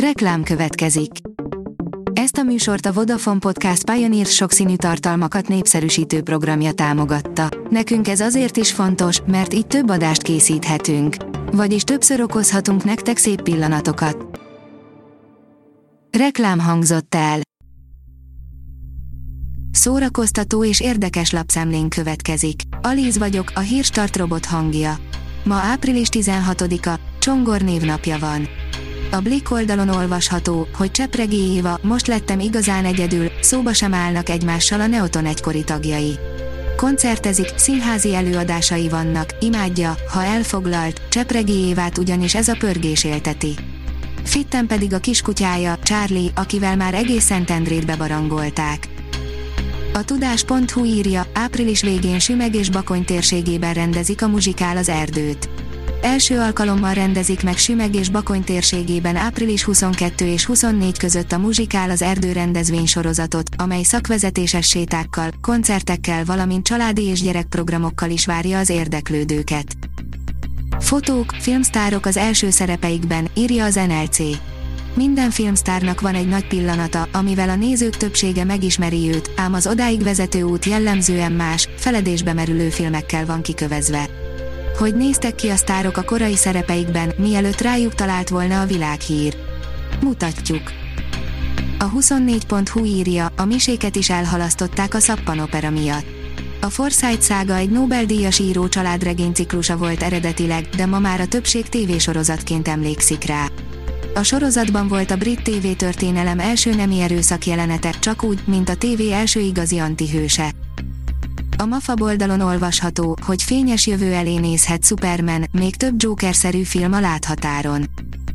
Reklám következik. Ezt a műsort a Vodafone Podcast Pioneer sokszínű tartalmakat népszerűsítő programja támogatta. Nekünk ez azért is fontos, mert így több adást készíthetünk. Vagyis többször okozhatunk nektek szép pillanatokat. Reklám hangzott el. Szórakoztató és érdekes lapszemlén következik. Alíz vagyok, a hírstart robot hangja. Ma április 16-a, Csongor névnapja van. A Blick oldalon olvasható, hogy Csepregi Éva, most lettem igazán egyedül, szóba sem állnak egymással a Neoton egykori tagjai. Koncertezik, színházi előadásai vannak, imádja, ha elfoglalt, Csepregi Évát ugyanis ez a pörgés élteti. Fitten pedig a kiskutyája, Charlie, akivel már egész Szentendrét bebarangolták. A tudás.hu írja, április végén Sümeg és Bakony térségében rendezik a muzsikál az erdőt. Első alkalommal rendezik meg Sümeg és Bakony térségében április 22 és 24 között a Muzsikál az erdő rendezvény sorozatot, amely szakvezetéses sétákkal, koncertekkel valamint családi és gyerekprogramokkal is várja az érdeklődőket. Fotók, filmsztárok az első szerepeikben, írja az NLC. Minden filmsztárnak van egy nagy pillanata, amivel a nézők többsége megismeri őt, ám az odáig vezető út jellemzően más, feledésbe merülő filmekkel van kikövezve hogy néztek ki a sztárok a korai szerepeikben, mielőtt rájuk talált volna a világhír. Mutatjuk. A 24.hu írja, a miséket is elhalasztották a szappanopera miatt. A Forsyth szága egy Nobel-díjas író családregény ciklusa volt eredetileg, de ma már a többség tévésorozatként emlékszik rá. A sorozatban volt a brit TV történelem első nemi erőszak jelenete, csak úgy, mint a TV első igazi antihőse. A MAFA oldalon olvasható, hogy fényes jövő elé nézhet Superman, még több Joker-szerű film a láthatáron.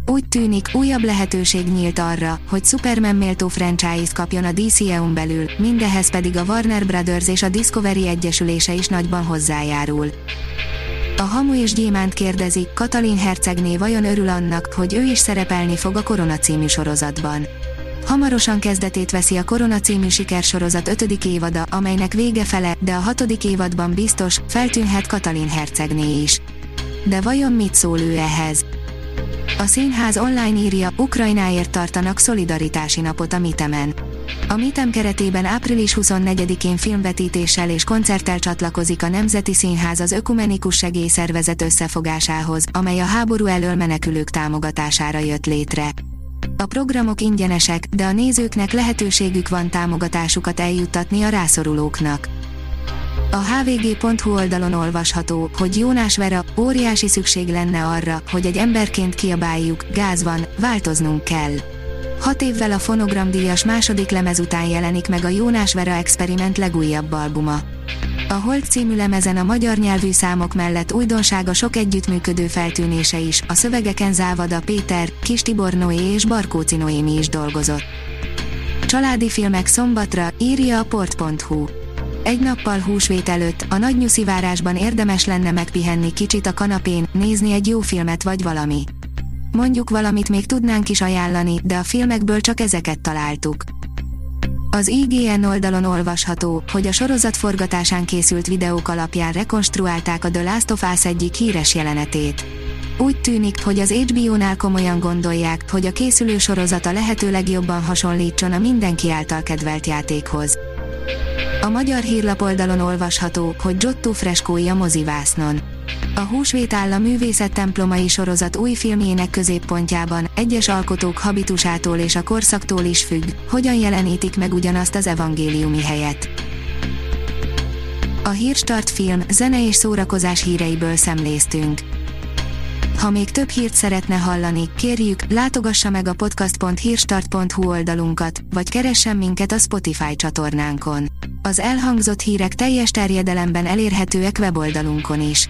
Úgy tűnik, újabb lehetőség nyílt arra, hogy Superman méltó franchise kapjon a DCEU-n belül, mindehez pedig a Warner Brothers és a Discovery Egyesülése is nagyban hozzájárul. A Hamu és Gyémánt kérdezi, Katalin hercegné vajon örül annak, hogy ő is szerepelni fog a Korona című sorozatban. Hamarosan kezdetét veszi a Korona című sikersorozat ötödik évada, amelynek vége fele, de a hatodik évadban biztos, feltűnhet Katalin hercegné is. De vajon mit szól ő ehhez? A színház online írja, Ukrajnáért tartanak szolidaritási napot a Mitemen. A Mitem keretében április 24-én filmvetítéssel és koncerttel csatlakozik a Nemzeti Színház az Ökumenikus Segélyszervezet összefogásához, amely a háború elől menekülők támogatására jött létre. A programok ingyenesek, de a nézőknek lehetőségük van támogatásukat eljuttatni a rászorulóknak. A hvg.hu oldalon olvasható, hogy Jónás Vera, óriási szükség lenne arra, hogy egy emberként kiabáljuk, gáz van, változnunk kell. Hat évvel a fonogramdíjas második lemez után jelenik meg a Jónás Vera Experiment legújabb albuma. A Hold című lemezen a magyar nyelvű számok mellett újdonsága sok együttműködő feltűnése is, a szövegeken Závada Péter, Kis Tibor Noé és Barkóci Noémi is dolgozott. Családi filmek szombatra, írja a port.hu. Egy nappal húsvét előtt, a nagy nyuszivárásban érdemes lenne megpihenni kicsit a kanapén, nézni egy jó filmet vagy valami. Mondjuk valamit még tudnánk is ajánlani, de a filmekből csak ezeket találtuk. Az IGN oldalon olvasható, hogy a sorozat forgatásán készült videók alapján rekonstruálták a The Last of Us egyik híres jelenetét. Úgy tűnik, hogy az HBO-nál komolyan gondolják, hogy a készülő sorozata lehető legjobban hasonlítson a mindenki által kedvelt játékhoz. A magyar hírlap oldalon olvasható, hogy Giotto freskói a mozivásznon. A Húsvét áll a művészet templomai sorozat új filmjének középpontjában, egyes alkotók habitusától és a korszaktól is függ, hogyan jelenítik meg ugyanazt az evangéliumi helyet. A Hírstart film, zene és szórakozás híreiből szemléztünk. Ha még több hírt szeretne hallani, kérjük, látogassa meg a podcast.hírstart.hu oldalunkat, vagy keressen minket a Spotify csatornánkon. Az elhangzott hírek teljes terjedelemben elérhetőek weboldalunkon is.